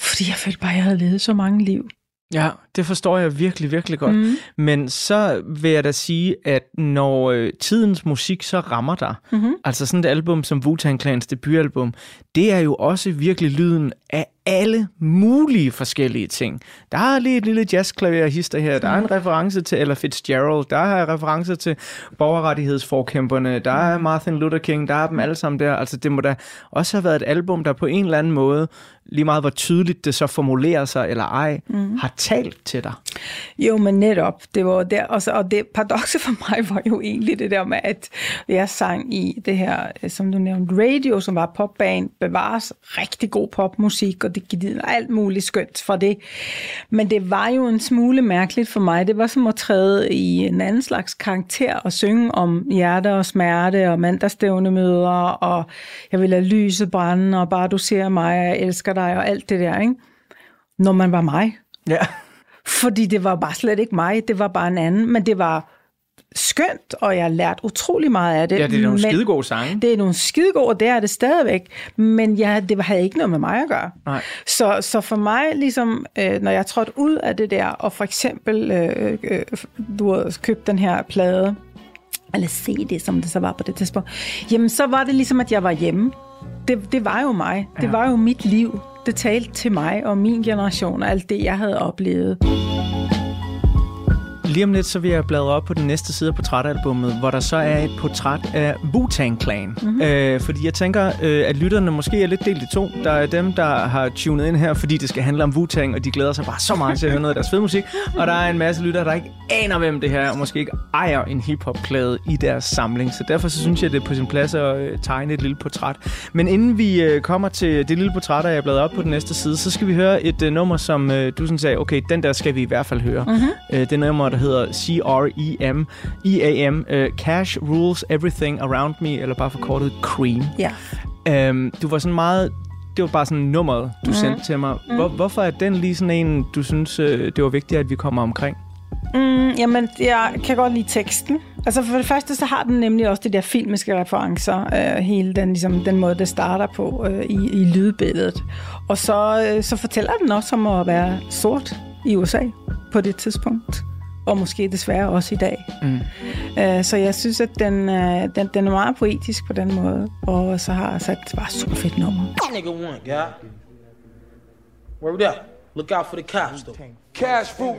fordi jeg følte bare, at jeg havde levet så mange liv. Ja, det forstår jeg virkelig, virkelig godt. Mm. Men så vil jeg da sige, at når øh, tidens musik så rammer dig, Mhm. altså sådan et album som Wu-Tang Clans debutalbum, det er jo også virkelig lyden af alle mulige forskellige ting. Der er lige et lille jazzklaverhister her, der er en reference til Ella Fitzgerald, der er referencer til borgerrettighedsforkæmperne, der er Martin Luther King, der er dem alle sammen der. Altså det må da også have været et album, der på en eller anden måde, lige meget hvor tydeligt det så formulerer sig eller ej, Mhm. har talt til dig. Jo, men netop, det var der, og, så, og det paradokset for mig var jo egentlig det der med, at jeg sang i det her, øh, som du nævnte, radio, som var popband, bevares rigtig god popmusik, og det givet alt muligt skønt fra det. Men det var jo en smule mærkeligt for mig. Det var som at træde i en anden slags karakter og synge om hjerte og smerte og mandagsstævnemøder, og jeg vil lade lyset brænde, og bare du ser mig, og jeg elsker dig, og alt det der, ikke? Når man var mig. Ja. Fordi det var bare slet ikke mig, det var bare en anden, men det var skønt, og jeg har lært utrolig meget af det. Ja, det er nogle men- skidegode sange. Det er nogle skidegode, og det er det stadigvæk, men jeg, det havde ikke noget med mig at gøre. Nej. Så, så for mig, ligesom, øh, når jeg trådte ud af det der, og for eksempel, øh, øh, du har købt den her plade, eller CD, som det så var på det tidspunkt, jamen så var det ligesom, at jeg var hjemme. Det, det var jo mig. Det Ja. var jo mit liv. Det talte til mig og min generation og alt det, jeg havde oplevet. Lige om lidt, så vil jeg bladre op på den næste side af portrætalbummet, hvor der så er et portræt af Wu-Tang Clan. Mhm. Mm-hmm. Øh, fordi jeg tænker, øh, at lytterne måske er lidt delt i to. Der er dem, der har tunet ind her, fordi det skal handle om Wu-Tang, og de glæder sig bare så meget til at høre noget af deres fede musik. Og der er en masse lyttere, der ikke aner, hvem det her er, og måske ikke ejer en hiphop-plade i deres samling. Så derfor så synes jeg, det er på sin plads at øh, tegne et lille portræt. Men inden vi øh, kommer til det lille portræt, og jeg bladrer op på den næste side, så skal vi høre et øh, nummer, som øh, du sådan sagde, okay, den der skal vi i hvert fald høre. Mhm. Øh, det nummer, der hedder C-R-E-M, E-A-M, øh, Cash Rules Everything Around Me, eller bare forkortet Cream. Ja. Øhm, du var sådan meget... Det var bare sådan nummeret, du Mhm. sendte til mig. Hvor, hvorfor er den lige sådan en, du synes, øh, det var vigtigt, at vi kommer omkring? Mm, jamen, jeg kan godt lide teksten. Altså for det første, så har den nemlig også de der filmiske referencer, øh, hele den, ligesom, den måde, det starter på øh, i, i lydbilledet. Og så, øh, så fortæller den også om at være sort i USA på det tidspunkt. Og måske desværre også i dag. Mm. Øh, så jeg synes, at den, øh, den, den er meget poetisk på den måde. Og så har jeg sat bare super fedt nummer. Nigga one, guy. Word up. Look out for the cops, though. Cash fruit.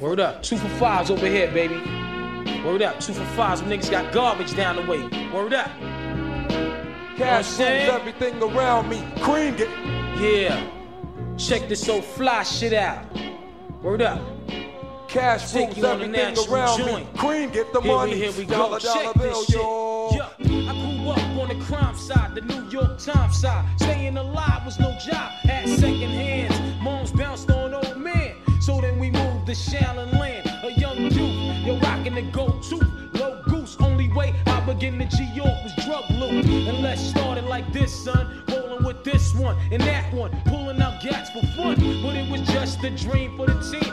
Word up. Two for fives over here, baby. Word up. Two for fives. Them niggas got garbage down the way. Word up. Cash rules everything around me. Cream it. Yeah. Check this old fly shit out. Word up. Cash Take rules you on a everything around joint. me. Cream get the Here we- money. here we go. Dollar, Check dollar this bill, shit. yo. Yeah, I grew up on the crime side, the New York Times side. Staying alive was no job, had second hands. Moms bounced on old men. So then we moved to Shallon Land, a young youth. You're rocking the go-to, low goose. Only way I begin to G-York was drug loot. And let's start it like this, son. Rolling with this one and that one, pulling out gats for fun. But it was just a dream for the team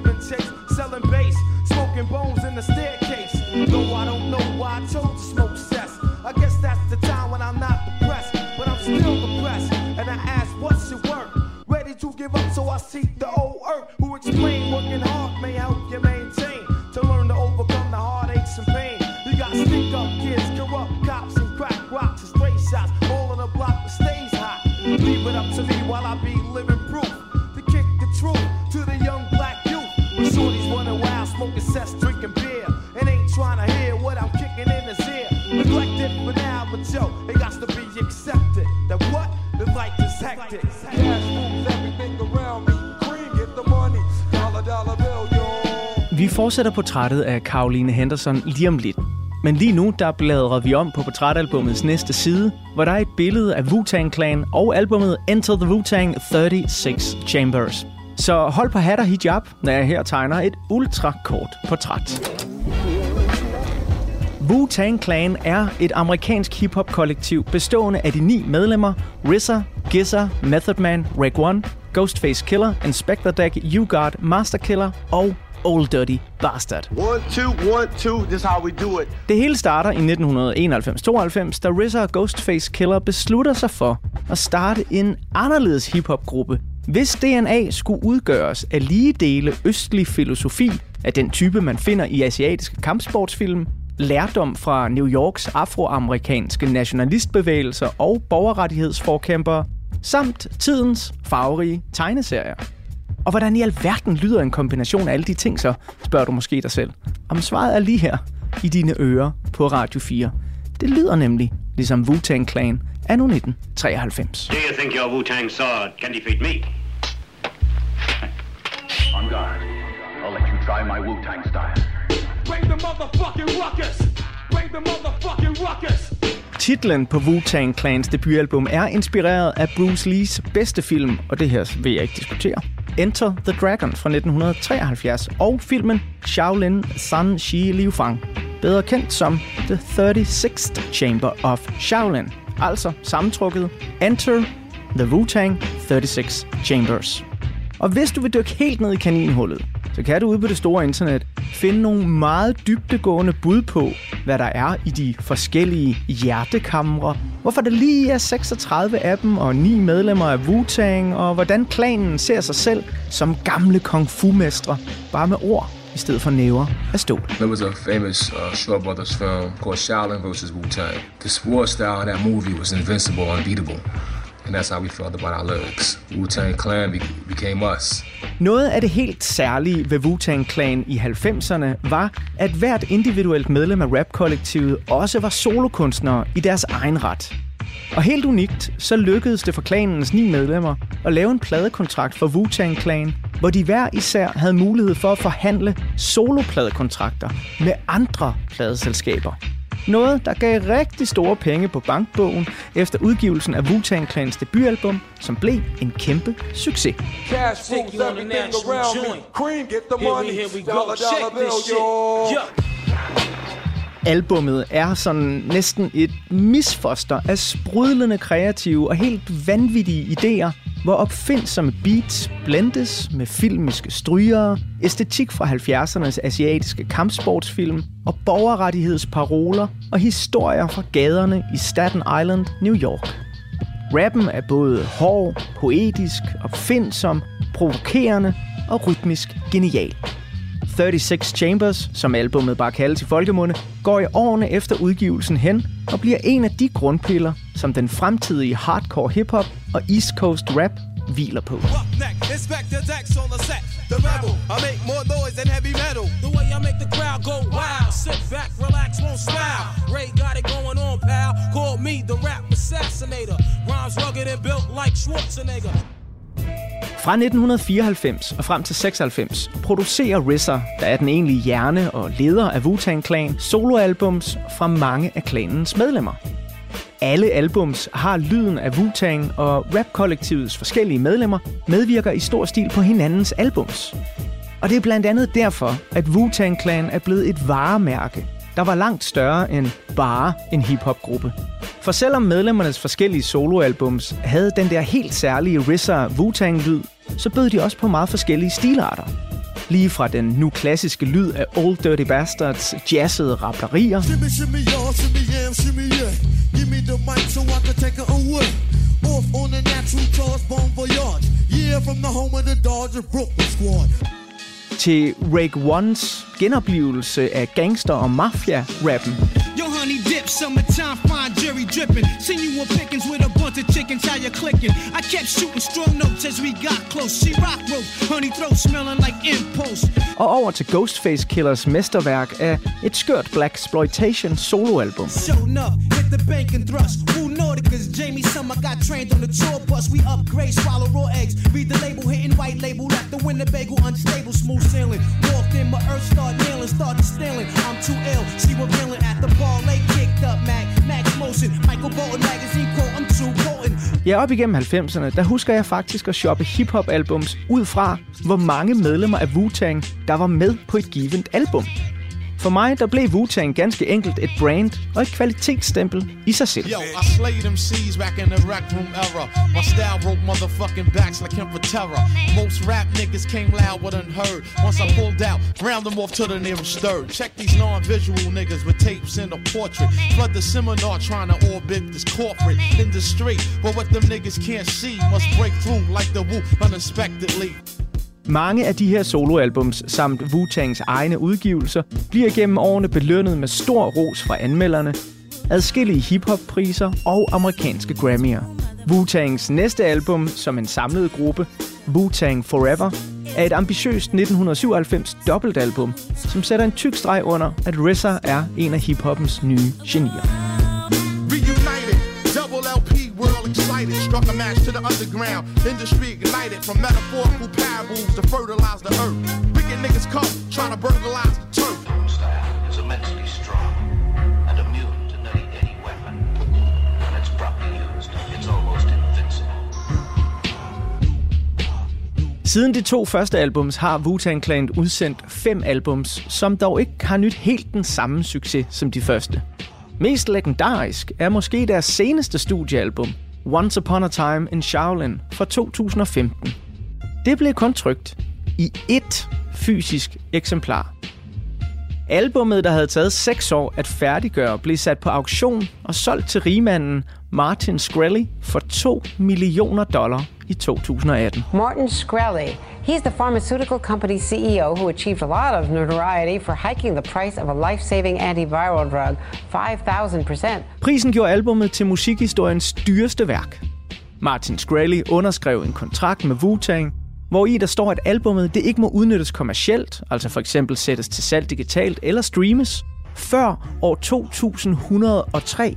give and take. Fortsætter portrættet af Caroline Henderson lige om lidt. Men lige nu, der bladrer vi om på portrætalbummets næste side, hvor der er et billede af Wu-Tang Clan og albummet Enter the Wu-Tang 36 Chambers. Så hold på hat og hijab, når jeg her tegner et ultrakort portræt. Wu-Tang Clan er et amerikansk hip-hop-kollektiv bestående af de ni medlemmer RZA, GZA, Method Man, Reg One, Ghostface Killer, Inspector Deck, You God, Master Killer og Old Dirty Bastard. One, two, one, two. This how we do it. Det hele starter i 1991-92, da RZA og Ghostface Killer beslutter sig for at starte en anderledes hiphop-gruppe, hvis DNA skulle udgøres af lige dele østlig filosofi af den type, man finder i asiatiske kampsportsfilm, lærdom fra New Yorks afroamerikanske nationalistbevægelser og borgerrettighedsforkæmpere, samt tidens farverige tegneserier. Og hvordan i alverden lyder en kombination af alle de ting så, spørger du måske dig selv. Om svaret er lige her i dine ører på Radio 4. Det lyder nemlig ligesom Wu-Tang Clan anno 1993. Do you think your Wu-Tang sword can defeat me? On guard. I'll let you try my Wu-Tang style. Bring the motherfucking ruckus! Bring the motherfucking ruckus! Titlen på Wu-Tang Clans debutalbum er inspireret af Bruce Lees bedste film, og det her vil jeg ikke diskutere. Enter the Dragon fra 1973 og filmen Shaolin San Shi Liu Fang, bedre kendt som The 36th Chamber of Shaolin, altså sammentrukket Enter the Wu-Tang 36 Chambers. Og hvis du vil dykke helt ned i kaninhullet, så kan du ude på det store internet finde nogle meget dybdegående bud på, hvad der er i de forskellige hjertekamre, hvorfor der lige er 36 af dem og ni medlemmer af Wu-Tang, og hvordan klanen ser sig selv som gamle kung fu-mestre, bare med ord i stedet for næver af stål. There was a famous uh, Shaw Brothers film called Shaolin vs. Wu-Tang. The war style in that movie was invincible, unbeatable. And that's how we felt about our lyrics. Wu-Tang Clan be- became us. Noget af det helt særlige ved Wu-Tang Clan i 90'erne var, at hvert individuelt medlem af rapkollektivet også var solokunstnere i deres egen ret. Og helt unikt, så lykkedes det for klanens ni medlemmer at lave en pladekontrakt for Wu-Tang Clan, hvor de hver især havde mulighed for at forhandle solopladekontrakter med andre pladeselskaber. Noget, der gav rigtig store penge på bankbogen efter udgivelsen af Wu-Tang Clans debutalbum, som blev en kæmpe succes. Cash a everything around me. Cream, get the Here we- money. here we go. Dollar, dollar bill, yo. Albummet er sådan næsten et misfoster af sprudlende kreative og helt vanvittige idéer, hvor opfindsomme beats blendes med filmiske strygere, æstetik fra 70'ernes asiatiske kampsportsfilm og borgerrettighedsparoler og historier fra gaderne i Staten Island, New York. Rappen er både hård, poetisk, opfindsom, provokerende og rytmisk genial. 36 Chambers, som albummet bare kaldes i folkemunde, går i årene efter udgivelsen hen og bliver en af de grundpiller, som den fremtidige hardcore hiphop og East Coast rap hviler på. Call me the rap assassinator. Rhymes rugged and built like Schwarzenegger. Fra 1994 og frem til 96 producerer RZA, der er den egentlige hjerne og leder af Wu-Tang Clan, soloalbums fra mange af klanens medlemmer. Alle albums har lyden af Wu-Tang, og rap-kollektivets forskellige medlemmer medvirker i stor stil på hinandens albums. Og det er blandt andet derfor, at Wu-Tang Clan er blevet et varemærke, der var langt større end bare en hip-hop-gruppe. For selvom medlemmernes forskellige soloalbums havde den der helt særlige RZA Wu-Tang-lyd, så bød de også på meget forskellige stilarter. Lige fra den nu klassiske lyd af Old Dirty Bastards jazzede squad. til Rake Ones genoplevelse af gangster- og mafia-rappen, Yo, honey dip, summertime, fine jury dripping. Seen you on pickings with a bunch of chickens, how you clicking? I kept shooting strong notes as we got close. She rock rope, honey throat smelling like impulse. og over til Ghostface Killers mesterværk af et skørt Black Exploitation soloalbum. Showing up, hit the bank and thrust. Who Nordica's. Jamie Summer got trained on the tour bus. We upgrade, swallow raw eggs. Read the label, hitting white label. Left the Winnebago unstable, smooth sailing. Walked in, my earth start nailing, started stealing. I'm too ill, she revealing at the ball. They kicked up, Mac, Max Motion. Michael Bolton magazine quote, I'm too potent. Ja, op igennem 90'erne, der husker jeg faktisk at shoppe hip-hop-albums ud fra, hvor mange medlemmer af Wu-Tang, der var med på et givet album. For mig der blev Wu-Tang ganske enkelt et brand og et kvalitetsstempel i sig selv. Yo, I slayed them C's back in the rec room era. My style broke motherfucking backs like him for terror. Most rap niggas came loud but unheard. Once I pulled out, ground them off to the nearest third. Check these non-visual niggas with tapes in a portrait. Flood the seminar trying to orbit this corporate industry. But what them niggas can't see must break through like the Wu unexpectedly. Mange af de her soloalbums samt Wu-Tangs egne udgivelser bliver gennem årene belønnet med stor ros fra anmelderne, adskillige hiphop-priser og amerikanske Grammy'er. Wu-Tangs næste album som en samlet gruppe, Wu-Tang Forever, er et ambitiøst 1997 dobbeltalbum, som sætter en tyk streg under, at RZA er en af hiphoppens nye genier. Excited. Struck a match to the underground. Industry ignited from metaphorical parables to fertilize the earth. Wicked niggas come trying to burglarize the turf. is immensely strong and immune to nearly any weapon. When it's properly used, it's almost invincible. Siden de to første albums har Wu-Tang Clan udsendt fem albums, som dog ikke har nyt helt den samme succes som de første. Mest legendarisk er måske deres seneste studiealbum, Once Upon a Time in Shaolin fra 2015. Det blev kun trygt i ét fysisk eksemplar. Albummet, der havde taget seks år at færdiggøre, blev sat på auktion og solgt til rigmanden Martin Shkreli for 2 millioner dollar i 2018. Martin Shkreli. He's the pharmaceutical company CEO who achieved a lot of notoriety for hiking the price of a life-saving antiviral drug 5,000%. Prisen gjorde albummet til musikhistoriens dyreste værk. Martin Shkreli underskrev en kontrakt med Wu-Tang, hvor i der står, at albummet det ikke må udnyttes kommercielt, altså for eksempel sættes til salg digitalt eller streames, før år 2103.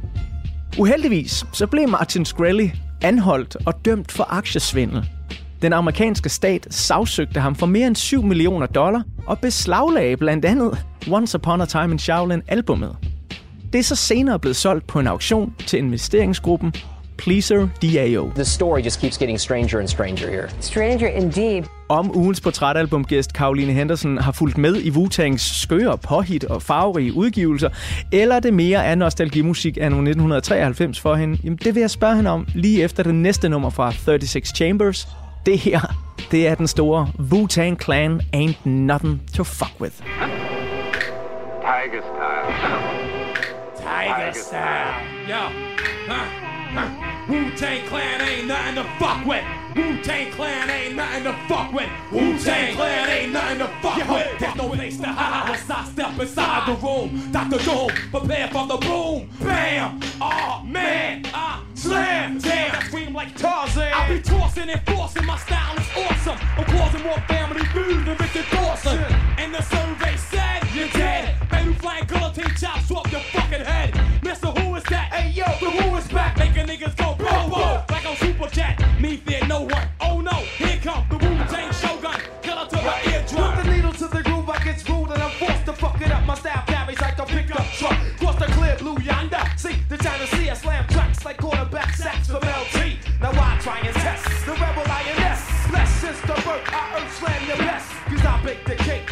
Uheldigvis så blev Martin Shkreli anholdt og dømt for aktiesvindel. Den amerikanske stat sagsøgte ham for mere end 7 millioner dollar og beslaglagde blandt andet Once Upon a Time in Shaolin albumet. Det er så senere blevet solgt på en auktion til investeringsgruppen Pleaser DAO. The story just keeps getting stranger and stranger here. Stranger indeed. Om ugens portrætalbumgæst Karoline Henderson har fulgt med i Wu-Tangs skøre, påhit og farverige udgivelser, eller det mere er nostalgimusik af 1993 for hende, jamen det vil jeg spørge hende om lige efter det næste nummer fra 36 Chambers. Det her, det er den store Wu-Tang Clan Ain't Nothing to Fuck With. Tiger style. Tiger style. Yo. Huh. Huh. Wu-Tang Clan ain't nothing to fuck with. Wu-Tang Clan ain't nothing to fuck with. Wu-Tang Clan ain't nothing to fuck with. There's no place to hide once I step inside the room. Dr. Doom, prepare for the boom. Bam! Oh man, I slam. Damn, I scream like Tarzan. I be tossing and forcing. My style is awesome. I'm causing more family food than Richard Dawson. And the survey said you're dead. Baby flying guillotine chops off your fucking head. Mister, who is that? Hey yo, the who is back? Making niggas go boom boom like on Super Jet. Me fear no one. Oh no, here come the Wu Tang Shogun. Killer to the eardrum. Put the needle to the groove, I get rude and I'm forced to fuck it up. My style carries like a pickup truck. Blue yonder. See the China see I slam tracks like quarterback sacks from LT. Now I try and test the rebel lioness. Less since the birth, I earth slam your best. Cause I bake the cake,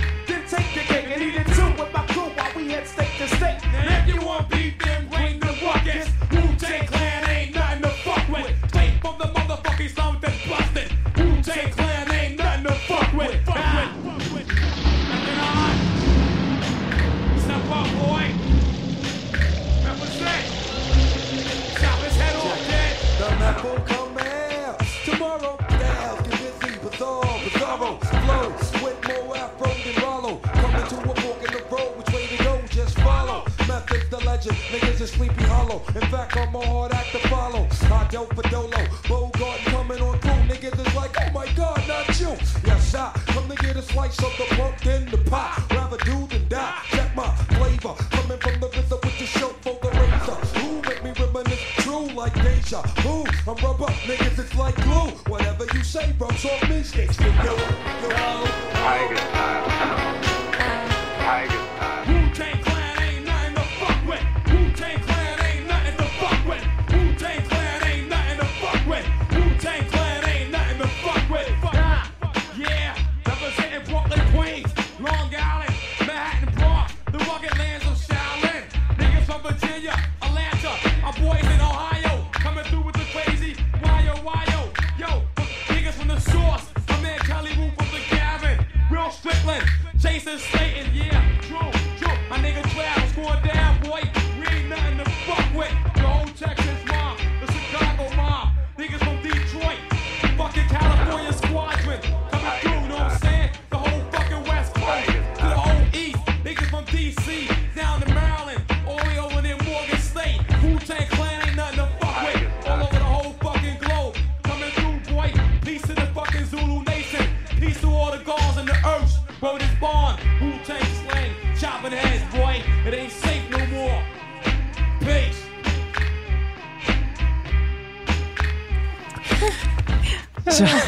legend, niggas is sleepy hollow. In fact, I'm a hard act to follow. I dope for Dolo, Bogart coming on through. Niggas is like, oh my god, not you. Yes, I come to get a slice of the pumpkin, the pie. Rather do than die. Check my flavor, coming from the rhythm with the show for the razor. Who make me reminisce true like deja vu? I'm rubber, niggas, it's like glue. Whatever you say rubs off me, sticks to you. Tiger style.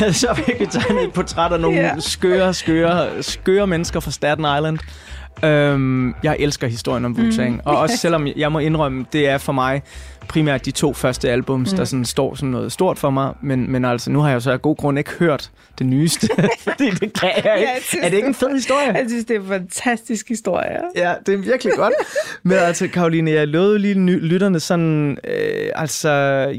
Så, så fik vi tegnet et portræt af nogle yeah. skøre, skøre, skøre mennesker fra Staten Island. Øhm, jeg elsker historien om Wu-Tang, mm. og også selvom jeg må indrømme, det er for mig primært de to første albums, mm. der sådan står som noget stort for mig, men, men altså, nu har jeg jo så af god grund ikke hørt det nyeste, fordi det kan jeg ikke. er det ikke en fed historie? Jeg synes, det er en fantastisk historie. Ja, det er virkelig godt. Men altså, Karoline, jeg lovede lige lytterne sådan, øh, altså,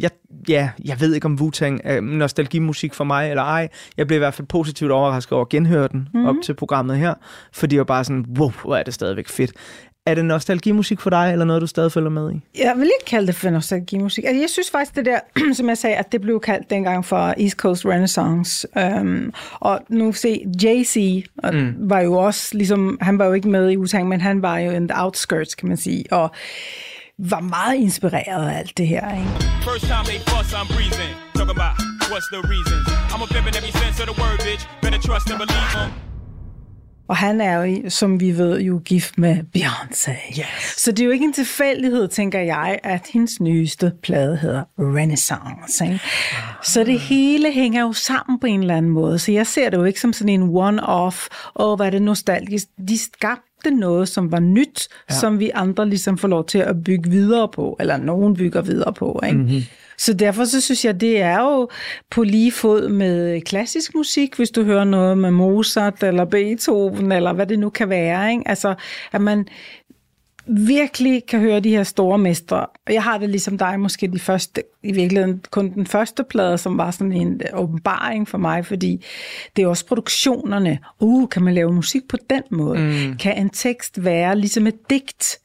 jeg, ja, jeg ved ikke om Wu-Tang er nostalgimusik for mig eller ej. Jeg blev i hvert fald positivt overrasket over at genhøre den mm. op til programmet her, fordi jeg var bare sådan, wow, hvor er det stadigvæk fedt. Er det nostalgimusik for dig, eller noget, du stadig følger med i? Jeg vil ikke kalde det for nostalgimusik. Altså, jeg synes faktisk, det der, som jeg sagde, at det blev kaldt dengang for East Coast Renaissance. Um, og nu se, Jay-Z mm. Var jo også, ligesom, han var jo ikke med i Wu-Tang, men han var jo in the outskirts, kan man sige, og var meget inspireret af alt det her. Ikke? First time they fuss, I'm breezing. Talking about what's the reasons. I'm a every sense of the word, bitch. Better trust and believe 'em. Og han er jo, som vi ved, jo gift med Beyoncé. Yes. Så det er jo ikke en tilfældighed, tænker jeg, at hendes nyeste plade hedder Renaissance. Ikke? Så det hele hænger jo sammen på en eller anden måde. Så jeg ser det jo ikke som sådan en one-off, og hvad er det nostalgisk. De skabte noget, som var nyt, ja. som vi andre ligesom får lov til at bygge videre på, eller nogen bygger videre på. Ikke? Mm-hmm. Så derfor så synes jeg, det er jo på lige fod med klassisk musik, hvis du hører noget med Mozart eller Beethoven, eller hvad det nu kan være. Ikke? Altså, at man virkelig kan høre de her store mestre. Og jeg har det ligesom dig, måske de første, i virkeligheden kun den første plade, som var sådan en åbenbaring for mig, fordi det er også produktionerne. Uh, kan man lave musik på den måde? Mm. Kan en tekst være ligesom et digt?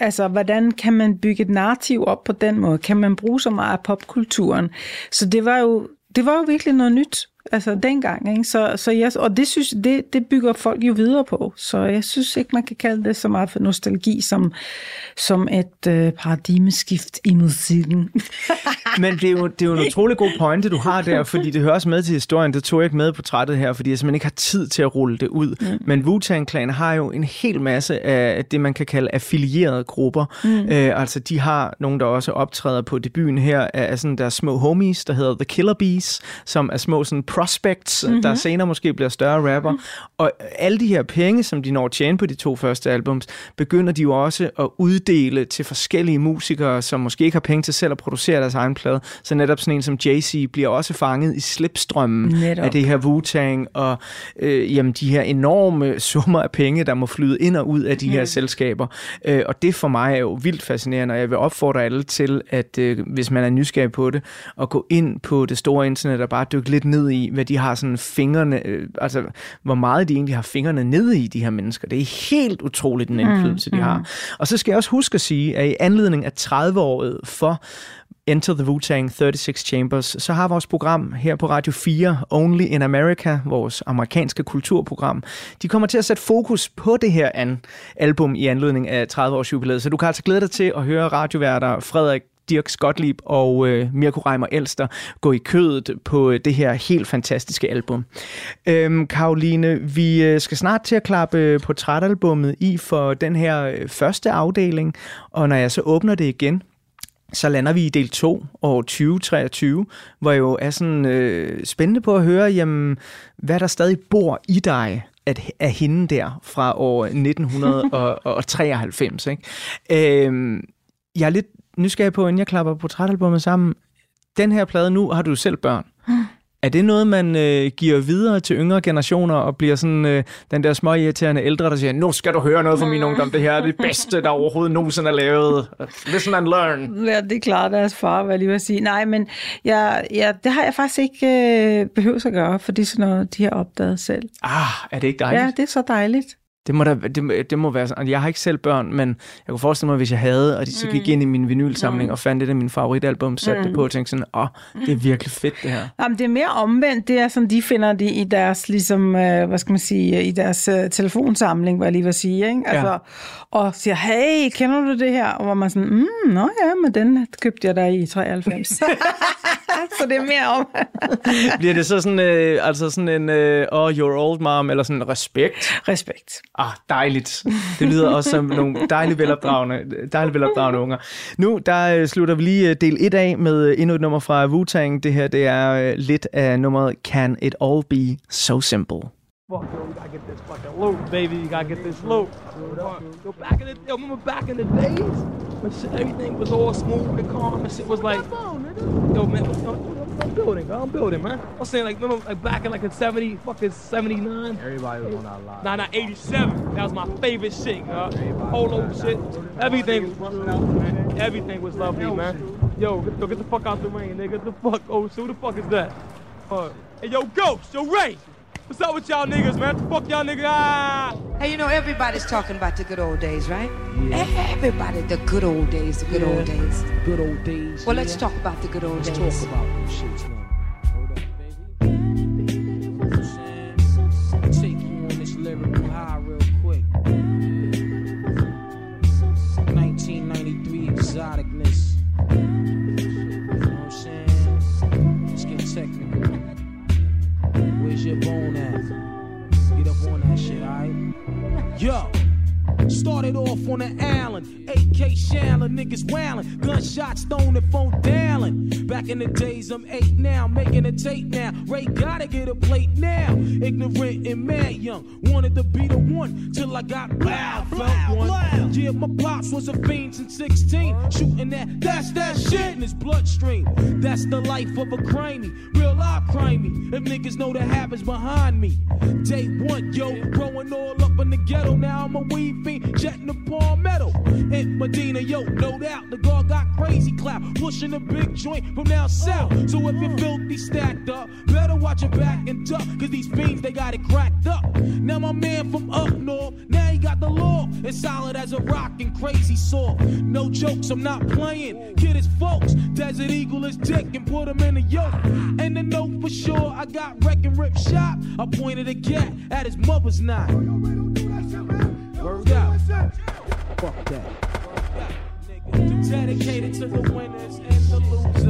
Altså, hvordan kan man bygge et narrativ op på den måde? Kan man bruge så meget af popkulturen? Så det var jo, det var jo virkelig noget nyt, altså dengang. Ikke? Så, så jeg, og det, synes, det, det bygger folk jo videre på. Så jeg synes ikke, man kan kalde det så meget for nostalgi, som, som et øh, paradigmeskift i musikken. Men det er, jo, det er jo en utrolig god pointe, du har der, fordi det hører også med til historien. Det tog jeg ikke med på trættet her, fordi jeg simpelthen ikke har tid til at rulle det ud. Mm. Men Wu-Tang Clan har jo en hel masse af det, man kan kalde affilierede grupper. Mm. Øh, altså, de har nogen, der også optræder på debuten her, af sådan deres små homies, der hedder The Killer Bees, som er små sådan prospects, mm-hmm. der senere måske bliver større rapper. Mm. Og alle de her penge, som de når at tjene på de to første albums, begynder de jo også at uddele til forskellige musikere, som måske ikke har penge til selv at producere deres egen plade. Så netop sådan en som Jay-Z bliver også fanget i slipstrømmen Netop. af det her Wu-Tang, og øh, jamen, de her enorme summer af penge, der må flyde ind og ud af de her Mm. selskaber. Øh, og det for mig er jo vildt fascinerende, og jeg vil opfordre alle til, at øh, hvis man er nysgerrig på det, at gå ind på det store internet og bare dykke lidt ned i, hvad de har sådan fingrene, øh, altså hvor meget de egentlig har fingrene nede i, de her mennesker. Det er helt utroligt den Mm, indflydelse, de mm. har. Og så skal jeg også huske at sige, at i anledning af 30-året for Enter the Wu-Tang 36 Chambers, så har vores program her på Radio 4, Only in America, vores amerikanske kulturprogram, de kommer til at sætte fokus på det her an album i anledning af 30-års jubilæet. Så du kan altså glæde dig til at høre radioværter Frederik Dirk Skotlib og øh, Mirko Reimer Elster gå i kødet på øh, det her helt fantastiske album. Øhm, Karoline, vi øh, skal snart til at klappe øh, portrætalbummet i for den her øh, første afdeling, og når jeg så åbner det igen, så lander vi i del 2 år 2023, hvor jeg jo er sådan øh, spændende på at høre, jamen, hvad der stadig bor i dig at, af hende der fra år 1993. Ikke? Øhm, jeg er lidt nysgerrig på, inden jeg klapper portrætalbummet sammen. Den her plade nu, har du selv børn. Er det noget, man øh, giver videre til yngre generationer og bliver sådan øh, den der små irriterende ældre, der siger, nu skal du høre noget fra min ungdom, det her er det bedste, der overhovedet nogensinde er lavet. Listen and learn. Ja, det er klart deres far, hvad jeg lige vil sige. Nej, men jeg, jeg, det har jeg faktisk ikke øh, behøvet at gøre, for det er sådan noget, de har opdaget selv. Ah, er det ikke dejligt? Ja, det er så dejligt. Det må, da, det, må- det må være sådan. Jeg har ikke selv børn, men jeg kunne forestille mig, hvis jeg havde, og de så gik ind i min vinylsamling Mm. og fandt det af min favoritalbum, satte Mm. det på og tænkte sådan, åh, det er virkelig fedt det her. Jamen, det er mere omvendt. Det er sådan, de finder det i deres, ligesom, øh, hvad skal man sige, i deres øh, telefonsamling, hvad jeg lige vil sige, ikke? Altså, Ja. Og siger, hey, kender du det her? Og hvor man sådan, mm, nå ja, men den købte jeg der i 93. så det er mere om. Bliver det så sådan, øh, altså sådan en, øh, oh, you're old mom, eller sådan respekt? Respekt. Ah, dejligt. Det lyder også som nogle dejligt velopdragende, dejligt velopdragende unger. Nu, der øh, slutter vi lige øh, del 1 af med øh, endnu et nummer fra Wu-Tang. Det her, det er øh, lidt af nummeret Can It All Be So Simple. Fuck, yo, we gotta get this fucking loot, baby. You gotta get this loot. Yo, back in the, yo, remember back in the days when shit, everything was all smooth and calm and shit was like, yo, man, I'm building, I'm building, man. I'm saying like, remember like back in like in 70, fucking 79? Everybody was on that lot. Nah, nah, 87. That was my favorite shit, uh, polo shit. Everything was. Everything was lovely, man. Yo, yo, get the fuck out the rain, nigga. Get the fuck, oh, so who the fuck is that? Uh, hey, yo, Ghost, yo, Ray. What's up with y'all niggas, man? Fuck y'all niggas. Ah! Hey, you know, everybody's talking about the good old days, right? Yeah. Everybody, the good old days, the good old days. Good old days. Well, let's talk about the good old days. Let's talk about them shits, man. Thrown and phone dialing. Back in the days, I'm eight now, making a tape now. Gotta get a plate now. Ignorant and mad young, wanted to be the one till I got loud, felt one. Yeah, my pops was a fiend since 16, shooting that, that's that shit in his bloodstream. That's the life of a crimey, real life crimey. If niggas know the habits behind me. Day one, yo, growing all up in the ghetto, now I'm a weed fiend, jetting the palmetto. In Medina, yo, no doubt, the guard got crazy clout, pushing a big joint from down south. So if you're filthy stacked up, better watch your back and duck, cause these fiends, they got it cracked up. Now my man from up north, now he got the law, as solid as a rock and crazy saw. No jokes, I'm not playing, kid is folks, Desert Eagle is dick and put him in a yoke. And the note for sure, I got wreck and rip shot, I pointed a cat at his mother's knife. Word out. Fuck that. Dedicated to the winners and the losers.